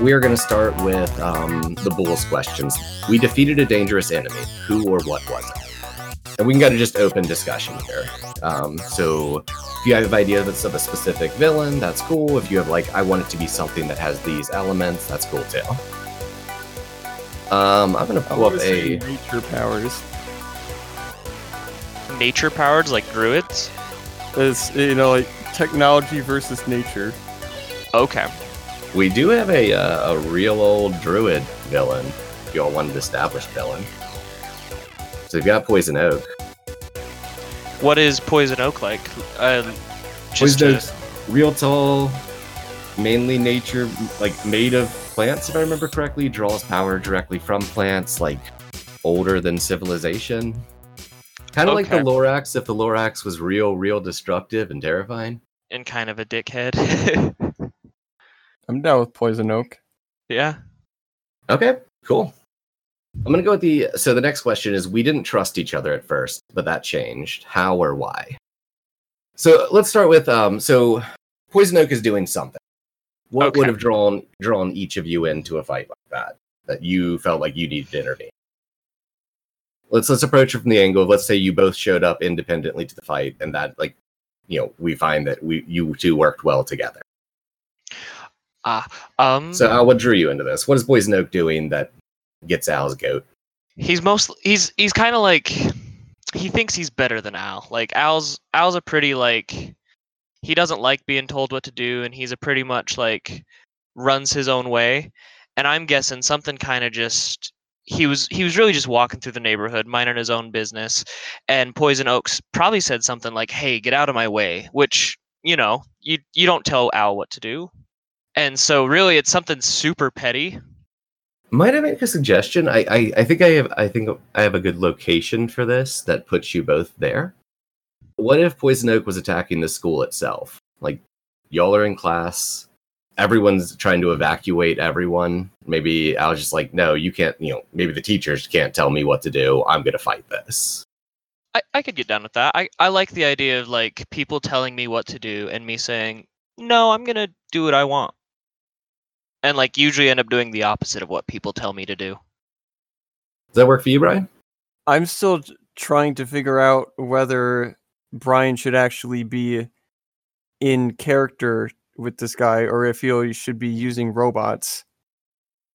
We are going to start with um, the Bulls questions. We defeated a dangerous enemy. Who or what was it? And we can kind of just open discussion here. Um, so if you have ideas of a specific villain, that's cool. If you have like, I want it to be something that has these elements, that's cool too. Um, I'm gonna pull up a nature powers. Nature powers like druids. It's you know like technology versus nature. Okay. We do have a uh, a real old druid villain. If y'all want an established villain, so you've got Poison Oak. What is poison oak like? Uh, Poison just to- real tall, mainly nature, like made of plants. If I remember correctly, draws power directly from plants, like older than civilization. Kind of like the Lorax. If the Lorax was real, real destructive and terrifying. and kind of a dickhead. I'm down with poison oak. yeah. Okay, cool. I'm gonna go with the. So the next question is: We didn't trust each other at first, but that changed. How or why? So let's start with. Um, so Poison Oak is doing something. What Okay. would have drawn drawn each of you into a fight like that? That you felt like you needed to intervene. Let's let's approach it from the angle of let's say you both showed up independently to the fight, and that like, you know, we find that we you two worked well together. Um. So Al, what drew you into this? What is Poison Oak doing that gets Al's goat? he's most he's he's kind of like he thinks he's better than Al. Like Al's Al's a pretty like he doesn't like being told what to do, and he's a pretty much like runs his own way. And I'm guessing something kind of just he was he was really just walking through the neighborhood, minding his own business, and Poison Oaks probably said something like, "Hey, get out of my way," which you know you you don't tell Al what to do. And so really, it's something super petty. Might I make a suggestion? I, I I think I have I think I have a good location for this that puts you both there. What if Poison Oak was attacking the school itself? Like y'all are in class, everyone's trying to evacuate everyone. Maybe I was just like, no, you can't. You know, maybe the teachers can't tell me what to do. I'm gonna fight this. I, I could get down with that. I, I like the idea of like people telling me what to do and me saying, no, I'm gonna do what I want. And like usually end up doing the opposite of what people tell me to do. Does that work for you, Brian? I'm still trying to figure out whether Brian should actually be in character with this guy or if he should be using robots.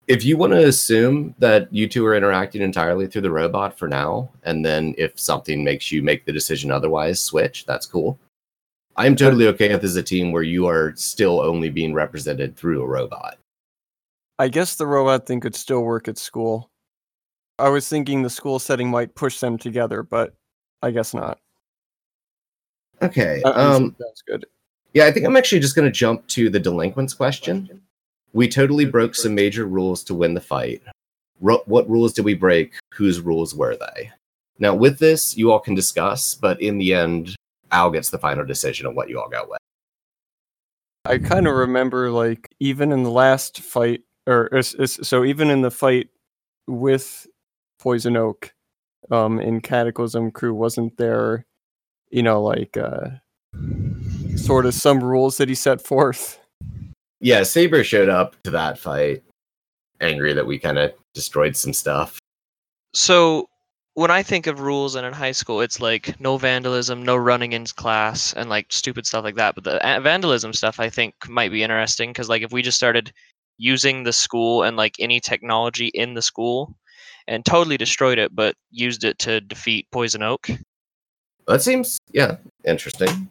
if you want to assume that you two are interacting entirely through the robot for now, and then if something makes you make the decision otherwise, switch, that's cool. I'm totally okay if this is a team where you are still only being represented through a robot. I guess the robot thing could still work at school. I was thinking the school setting might push them together, but I guess not. Okay. Um, sounds good. yeah, I think I'm actually just going to jump to the delinquents question. We totally broke some major rules to win the fight. Ru- what rules did we break? Whose rules were they? Now, with this, you all can discuss, but in the end, Al gets the final decision on what you all got with. I kind of remember like even in the last fight, or is- is- so even in the fight with Poison Oak, um, in Cataclysm Crew, wasn't there, you know, like uh, sort of some rules that he set forth? yeah, Saber showed up to that fight angry that we kind of destroyed some stuff. So when I think of rules and in high school, it's like no vandalism, no running in class, and like stupid stuff like that. But the uh, vandalism stuff I think might be interesting because like if we just started using the school and like any technology in the school and totally destroyed it, but used it to defeat Poison Oak. That seems, yeah, interesting.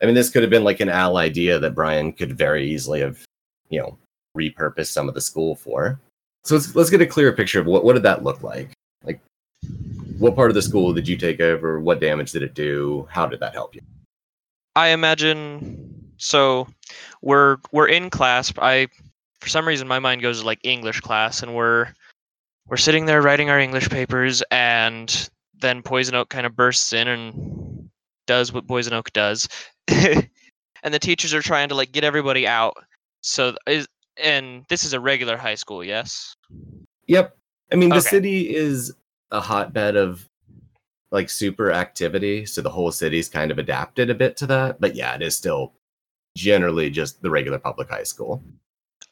I mean, this could have been like an Al idea that Brian could very easily have, you know, repurposed some of the school for. So let's let's get a clearer picture of what what did that look like? Like, what part of the school did you take over? What damage did it do? How did that help you? I imagine so we're we're in class. I for some reason my mind goes to like English class and we're we're sitting there writing our English papers and then Poison Oak kind of bursts in and does what Poison Oak does. and the teachers are trying to like get everybody out. So is and this is a regular high school, yes? Yep. I mean, the Okay. city is a hotbed of like super activity, so the whole city's kind of adapted a bit to that. But yeah, it is still generally just the regular public high school.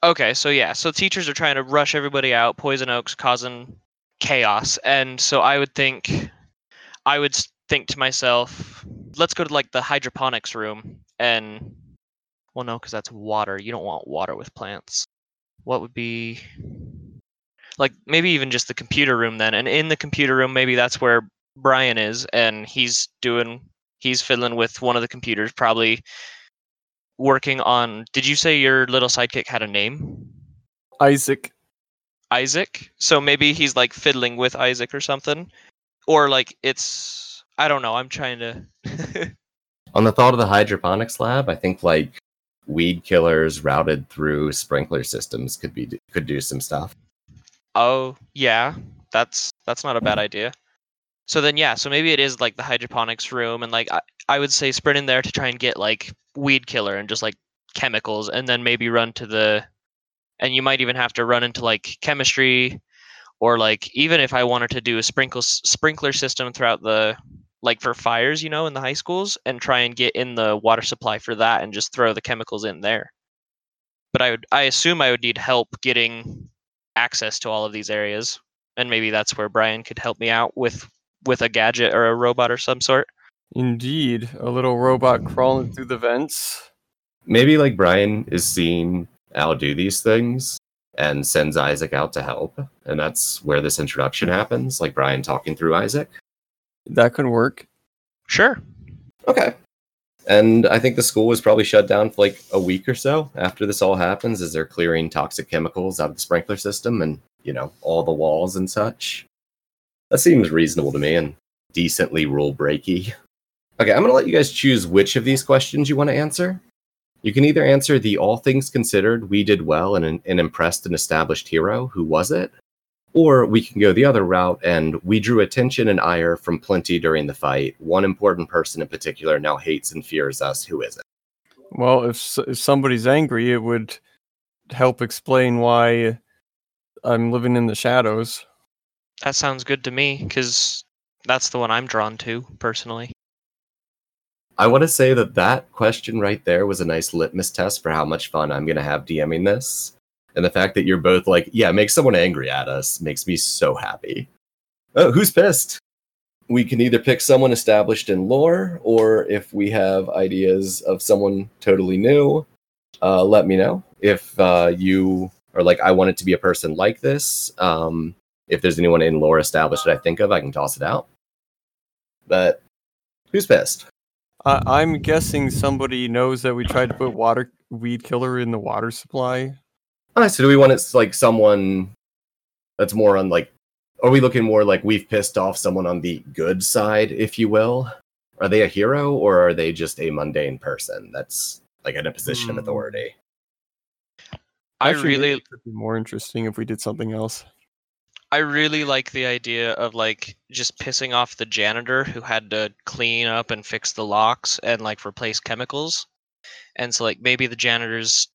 Okay, so yeah, so teachers are trying to rush everybody out. Poison Oak's causing chaos, and so I would think, I would think to myself, let's go to like the hydroponics room, and well, no, because that's water. You don't want water with plants. What would be like maybe even just the computer room then, and in the computer room, maybe that's where Brian is, and he's doing, he's fiddling with one of the computers, probably working on. Did you say your little sidekick had a name? Isaac. Isaac. So maybe he's like fiddling with Isaac or something. Or like it's I don't know, I'm trying to On the thought of the hydroponics lab, I think like weed killers routed through sprinkler systems could be could do some stuff. Oh, yeah. That's that's not a bad mm-hmm. idea. So then yeah, so maybe it is like the hydroponics room and like I, I would say sprint in there to try and get like weed killer and just like chemicals and then maybe run to the and you might even have to run into like chemistry or like even if I wanted to do a sprinkle sprinkler system throughout the like for fires, you know, in the high schools and try and get in the water supply for that and just throw the chemicals in there. But I would I assume I would need help getting access to all of these areas and maybe that's where Brian could help me out with with a gadget or a robot or some sort. Indeed, a little robot crawling through the vents. Maybe like Brian is seeing Al do these things and sends Isaac out to help, and that's where this introduction happens. Like Brian talking through Isaac. That could work. Sure. Okay. And I think the school was probably shut down for like a week or so after this all happens, as they're clearing toxic chemicals out of the sprinkler system and, you know, all the walls and such. That seems reasonable to me and decently rule breaky. Okay, I'm going to let you guys choose which of these questions you want to answer. You can either answer the all things considered, we did well and an, an impressed and established hero. Who was it? Or we can go the other route and we drew attention and ire from plenty during the fight. One important person in particular now hates and fears us. Who is it? Well, if if somebody's angry, it would help explain why I'm living in the shadows. That sounds good to me because that's the one I'm drawn to personally. I want to say that that question right there was a nice litmus test for how much fun I'm going to have DMing this. And the fact that you're both like, yeah, make someone angry at us makes me so happy. Oh, who's pissed? We can either pick someone established in lore, or if we have ideas of someone totally new, uh, let me know. If uh, you are like, I want it to be a person like this, um, if there's anyone in lore established that I think of, I can toss it out. But who's pissed? I I'm guessing somebody knows that we tried to put water weed killer in the water supply. Alright, so do we want it like someone that's more on like are we looking more like we've pissed off someone on the good side, if you will? Are they a hero or are they just a mundane person that's like in a position of Hmm. authority? I Actually, maybe really it could be more interesting if we did something else. I really like the idea of like just pissing off the janitor who had to clean up and fix the locks and like replace chemicals. And so like maybe the janitor's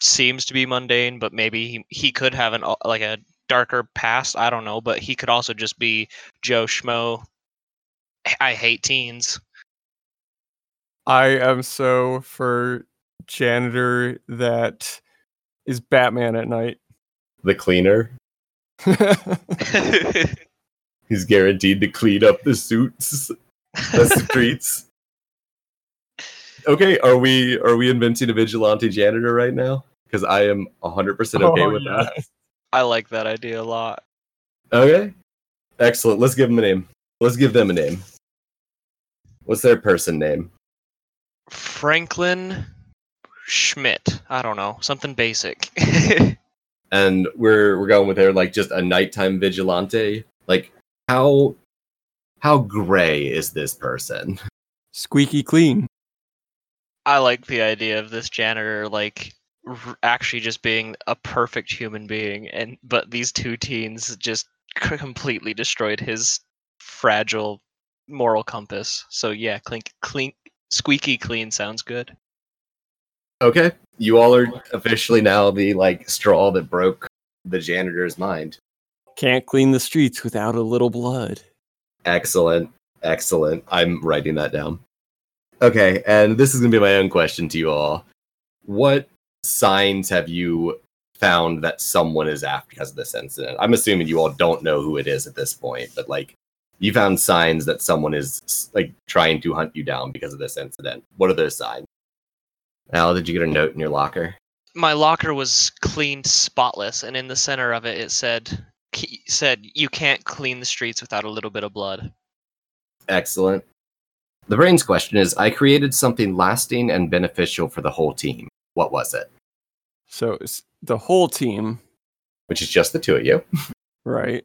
seems to be mundane, but maybe he, he could have an like a darker past. I don't know, but he could also just be Joe Schmo. I hate teens. I am so for janitor that is Batman at night. The cleaner. He's guaranteed to clean up the suits, the streets. Okay, are we are we inventing a vigilante janitor right now? Because I am 100% okay Oh, with that. I like that idea a lot. Okay. Excellent. Let's give them a name. Let's give them a name. What's their person name? Franklin Schmidt. I don't know, something basic. And we're we're going with their like just a nighttime vigilante. Like how how gray is this person? Squeaky clean. I like the idea of this janitor like r- actually just being a perfect human being and but these two teens just c- completely destroyed his fragile moral compass. So yeah, clink clean squeaky clean sounds good. Okay. You all are officially now the like straw that broke the janitor's mind. Can't clean the streets without a little blood. Excellent. Excellent. I'm writing that down. Okay, and this is going to be my own question to you all. What signs have you found that someone is after because of this incident. I'm assuming you all don't know who it is at this point, but like you found signs that someone is like trying to hunt you down because of this incident. What are those signs? Al, did you get a note in your locker? My locker was cleaned spotless, and in the center of it, it said said you can't clean the streets without a little bit of blood. Excellent. The brains question is I created something lasting and beneficial for the whole team. What was it? So it's the whole team, Which is just the two of you. right?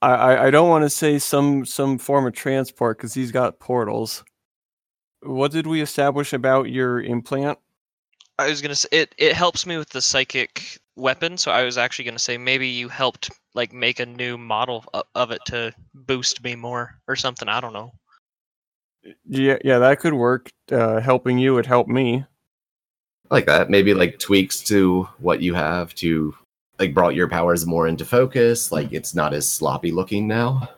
I I, I don't want to say some some form of transport because he's got portals. What did we establish about your implant? I was gonna say it. It helps me with the psychic weapon, so I was actually gonna say maybe you helped like make a new model of, of it to boost me more or something. I don't know. Yeah, yeah, that could work. Uh, helping you would help me. Like that. Maybe like tweaks to what you have to like brought your powers more into focus. Like it's not as sloppy looking now.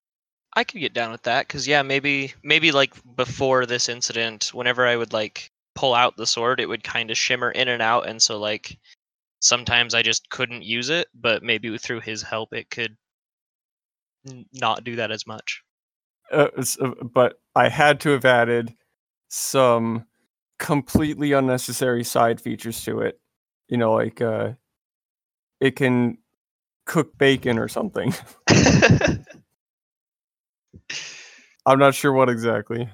I could get down with that because yeah, maybe maybe like before this incident, whenever I would like pull out the sword, it would kind of shimmer in and out, and so like sometimes I just couldn't use it, but maybe through his help, it could n- not do that as much. Uh, uh, but I had to have added some completely unnecessary side features to it. You know, like uh, it can cook bacon or something. I'm not sure what exactly.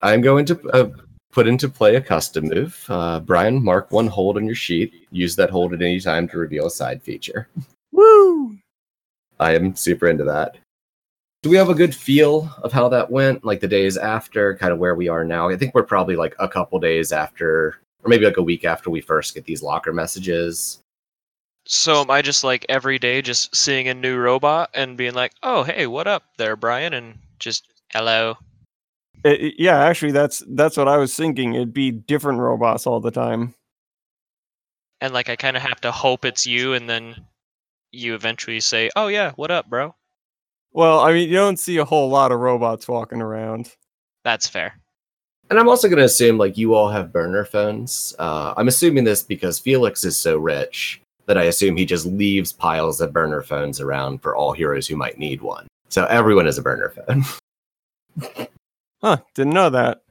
I'm going to uh, put into play a custom move. Uh, Brian, mark one hold on your sheet. Use that hold at any time to reveal a side feature. Woo! I am super into that. Do we have a good feel of how that went? Like the days after, kind of where we are now? I think we're probably like a couple days after, or maybe like a week after we first get these locker messages. so am I just like every day just seeing a new robot and being like, "Oh, hey, what up there, Brian?" and just hello. It- it- yeah, actually, that's that's what I was thinking. It'd be different robots all the time. and like I kind of have to hope it's you, and then you eventually say, "Oh yeah, what up, bro?" Well, I mean, you don't see a whole lot of robots walking around. That's fair. And I'm also going to assume like you all have burner phones. Uh, I'm assuming this because Felix is so rich that I assume he just leaves piles of burner phones around for all heroes who might need one. So everyone has a burner phone. Huh? Didn't know that.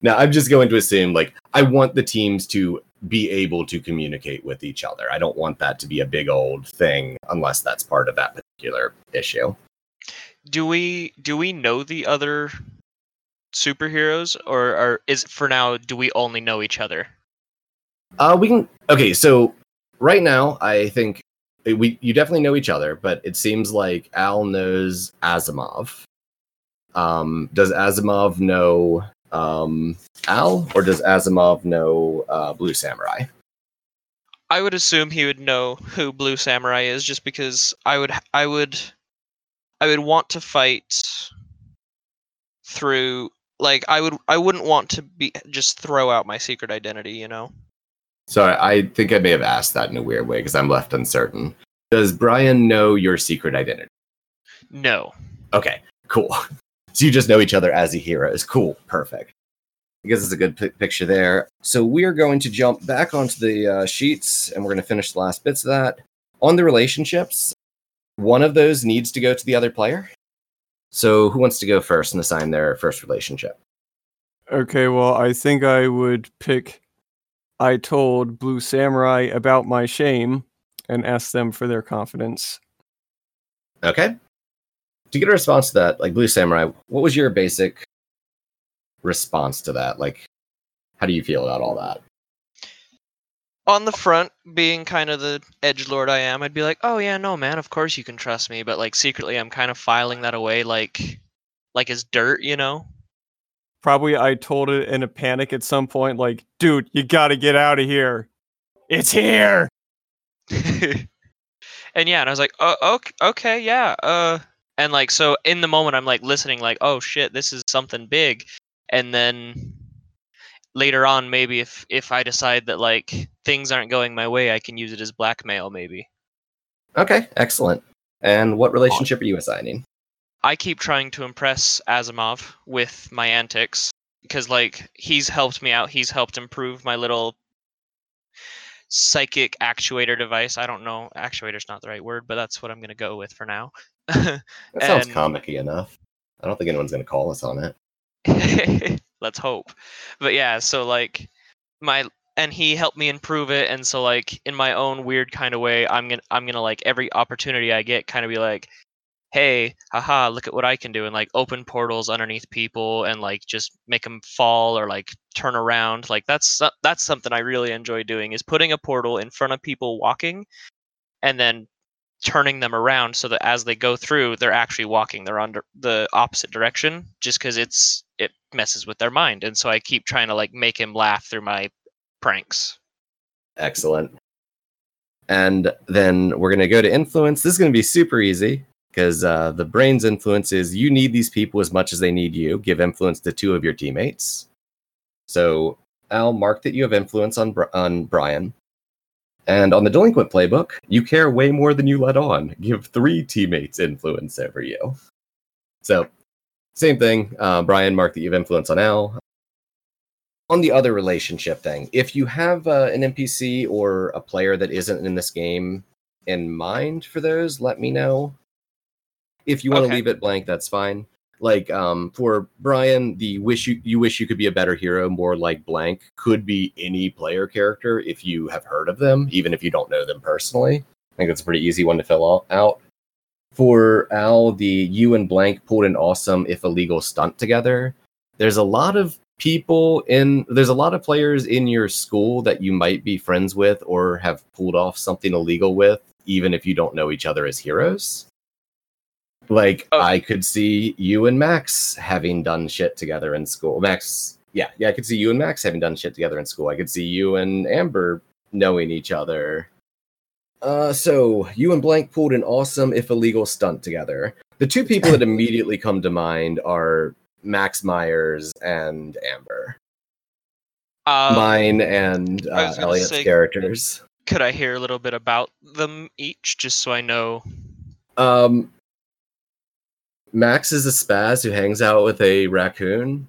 now I'm just going to assume like I want the teams to be able to communicate with each other. I don't want that to be a big old thing unless that's part of that particular issue. Do we do we know the other superheroes, or, or is for now do we only know each other? Uh, we can. Okay, so right now, I think uh, we you definitely know each other, but it seems like Al knows Asimov. Um, does Asimov know um, Al, or does Asimov know uh, Blue Samurai? I would assume he would know who Blue Samurai is, just because I would I would I would want to fight through like I would I wouldn't want to be just throw out my secret identity, you know. So I, I think I may have asked that in a weird way because I'm left uncertain. Does Brian know your secret identity? No. Okay, cool. So you just know each other as the heroes. Cool, perfect. I guess it's a good pi picture there. So we're going to jump back onto the uh, sheets and we're going to finish the last bits of that. On the relationships, one of those needs to go to the other player. So who wants to go first and assign their first relationship? Okay, well, I think I would pick. I told Blue Samurai about my shame and asked them for their confidence. Okay. To get a response to that, like Blue Samurai, what was your basic response to that? Like, how do you feel about all that? On the front, being kind of the edge lord I am, I'd be like, "Oh yeah, no man, of course you can trust me." But like secretly, I'm kind of filing that away, like, like as dirt, you know. Probably I told it in a panic at some point, like, dude, you gotta get out of here. It's here. and yeah, and I was like, oh, okay, okay, yeah, uh, and like, so in the moment, I'm like listening, like, oh shit, this is something big, and then later on, maybe if if I decide that like things aren't going my way, I can use it as blackmail, maybe. Okay, excellent. And what relationship are you assigning? I keep trying to impress Asimov with my antics because like he's helped me out. He's helped improve my little psychic actuator device. I don't know, actuator's not the right word, but that's what I'm gonna go with for now. That sounds comic-y enough. I don't think anyone's gonna call us on it. Let's hope. But yeah, so like my and he helped me improve it and so like in my own weird kind of way, I'm going to I'm going to like every opportunity I get kind of be like hey, haha, look at what I can do and like open portals underneath people and like just make them fall or like turn around. Like that's that's something I really enjoy doing is putting a portal in front of people walking and then turning them around so that as they go through they're actually walking they're under the opposite direction just because it's it messes with their mind and so i keep trying to like make him laugh through my pranks Excellent. And then we're gonna go to influence. This is gonna be super easy because uh, the brain's influence is you need these people as much as they need you. Give influence to two of your teammates. So Al, mark that you have influence on on Brian. And on the delinquent playbook, you care way more than you let on. Give three teammates influence over you. So, same thing. Uh, Brian, mark that you have influence on Al. On the other relationship thing, if you have uh, an NPC or a player that isn't in this game in mind for those, let me know. If you want to Okay. leave it blank, that's fine. Like um, for Brian, the wish you you wish you could be a better hero, more like blank, could be any player character if you have heard of them, even if you don't know them personally. I think that's a pretty easy one to fill out. For Al, the you and blank pulled an awesome if illegal stunt together. There's a lot of people in there's a lot of players in your school that you might be friends with or have pulled off something illegal with, even if you don't know each other as heroes. Like Oh. I could see you and Max having done shit together in school. Max, yeah, yeah, I could see you and Max having done shit together in school. I could see you and Amber knowing each other. Uh, so you and Blank pulled an awesome, if illegal, stunt together. The two people that immediately come to mind are Max Myers and Amber. um, Mine and uh, Elliot's say- characters. could i hear a little bit about them each just so i know Um, Max is a spaz who hangs out with a raccoon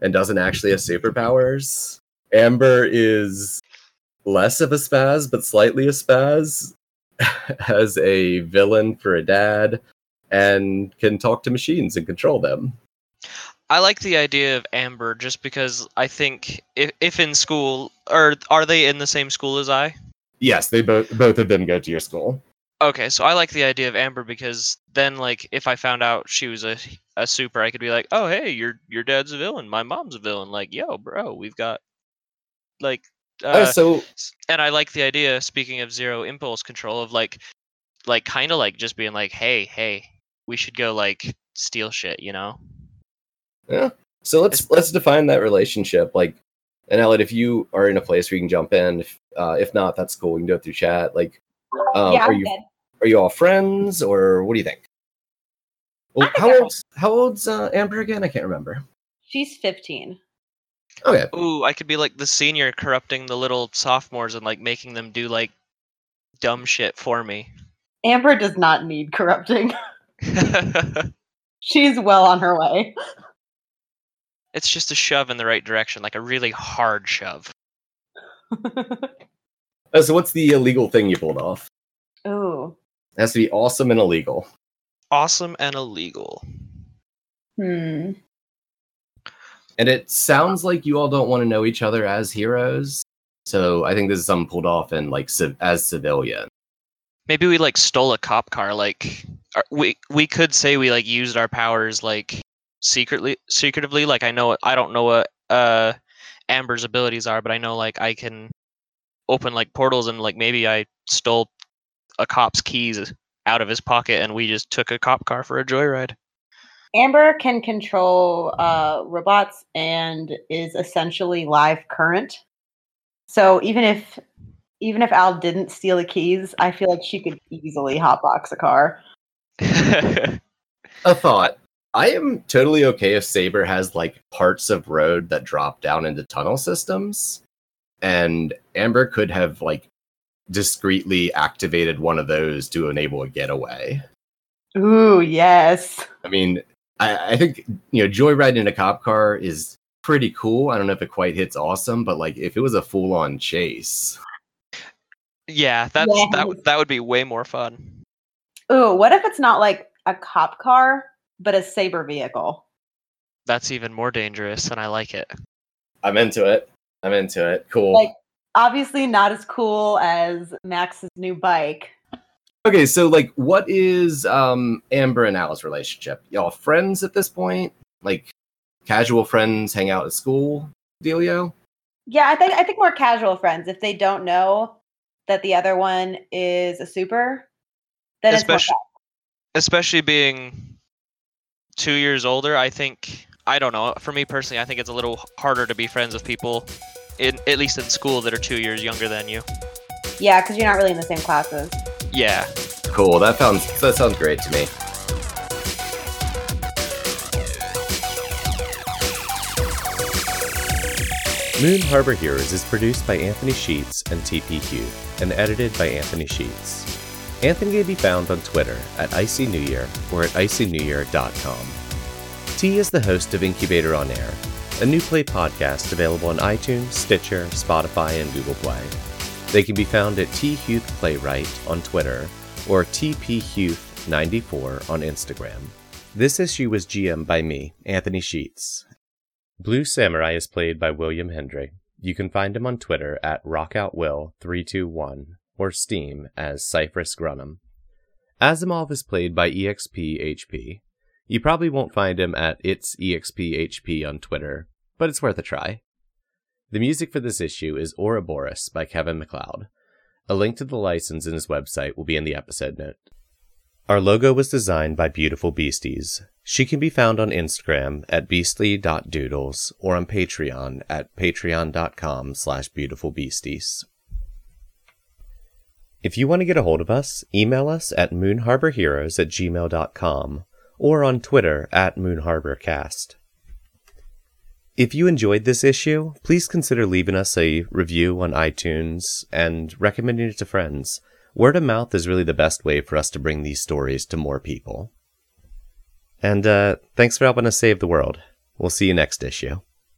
and doesn't actually have superpowers. Amber is less of a spaz, but slightly a spaz, has a villain for a dad, and can talk to machines and control them. I like the idea of Amber just because I think if, if in school or are they in the same school as I? Yes, they both both of them go to your school. Okay, so I like the idea of Amber because then like if I found out she was a a super, I could be like, "Oh, hey, your your dad's a villain, my mom's a villain." Like, "Yo, bro, we've got like Uh, uh, so and I like the idea speaking of zero impulse control of like like kind of like just being like, "Hey, hey, we should go like steal shit," you know? Yeah. So let's It's- let's define that relationship. Like, and Elliot, if you are in a place where you can jump in, if, uh, if not, that's cool. We can do it through chat. Like, um, yeah, are you good. are you all friends or what do you think? Well, how we're- old's how old's uh, Amber again? I can't remember. She's 15. Okay. Ooh, I could be like the senior corrupting the little sophomores and like making them do like dumb shit for me. Amber does not need corrupting. She's well on her way. it's just a shove in the right direction, like a really hard shove. Uh, so what's the illegal thing you pulled off? Oh. It has to be awesome and illegal. Awesome and illegal. Hmm. And it sounds like you all don't want to know each other as heroes. So I think this is something pulled off in like civ- as civilian. Maybe we like stole a cop car. Like or we we could say we like used our powers like secretly secretively. Like I know I don't know what uh Amber's abilities are, but I know like I can open like portals and like maybe I stole a cop's keys out of his pocket and we just took a cop car for a joyride. Amber can control uh, robots and is essentially live current. So even if even if Al didn't steal the keys, I feel like she could easily hotbox a car. A thought. I am totally okay if Saber has like parts of road that drop down into tunnel systems, and Amber could have like discreetly activated one of those to enable a getaway. Ooh, yes. I mean, I, I think you know, joyriding in a cop car is pretty cool. I don't know if it quite hits awesome, but like if it was a full on chase, Yeah, that's that. Yes. would- That would be way more fun. Ooh, what if it's not like a cop car, but a saber vehicle? That's even more dangerous, and I like it. I'm into it. I'm into it. Cool. Like- Obviously, not as cool as Max's new bike. okay, so like, what is um Amber and Al's relationship? Y'all friends at this point? Like, casual friends, hang out at school, dealio? Yeah, I think I think more casual friends. If they don't know that the other one is a super, then it's Especially, especially being two years older. I think I don't know. For me personally, I think it's a little harder to be friends with people, in at least in school, that are two years younger than you. yeah, because you're not really in the same classes. Yeah, Cool. That sounds that sounds great to me. Moon Harbor Heroes is produced by Anthony Sheets and TPQ and edited by Anthony Sheets. Anthony can be found on Twitter at Icy New Year or at icynewyear.com. T is the host of Incubator on Air, a new play podcast available on iTunes, Stitcher, Spotify, and Google Play. They can be found at T Huth Playwright on Twitter or TPHuth94 on Instagram. This issue was GM by me, Anthony Sheets. Blue Samurai is played by William Hendry. You can find him on Twitter at RockoutWill321 or Steam as Cyprus Grunumn. Asimov is played by EXPHP. You probably won't find him at It's EXPHP on Twitter, but it's worth a try. The music for this issue is Ouroboros by Kevin MacLeod. A link to the license in his website will be in the episode note. Our logo was designed by Beautiful Beasties. She can be found on Instagram at beastly.doodles or on Patreon at patreon.com slash beautifulbeasties. If you want to get a hold of us, email us at moonharborheroes at gmail.com or on Twitter at moonharborcast. If you enjoyed this issue, please consider leaving us a review on iTunes and recommending it to friends. Word of mouth is really the best way for us to bring these stories to more people. And uh, thanks for helping us save the world. We'll see you next issue.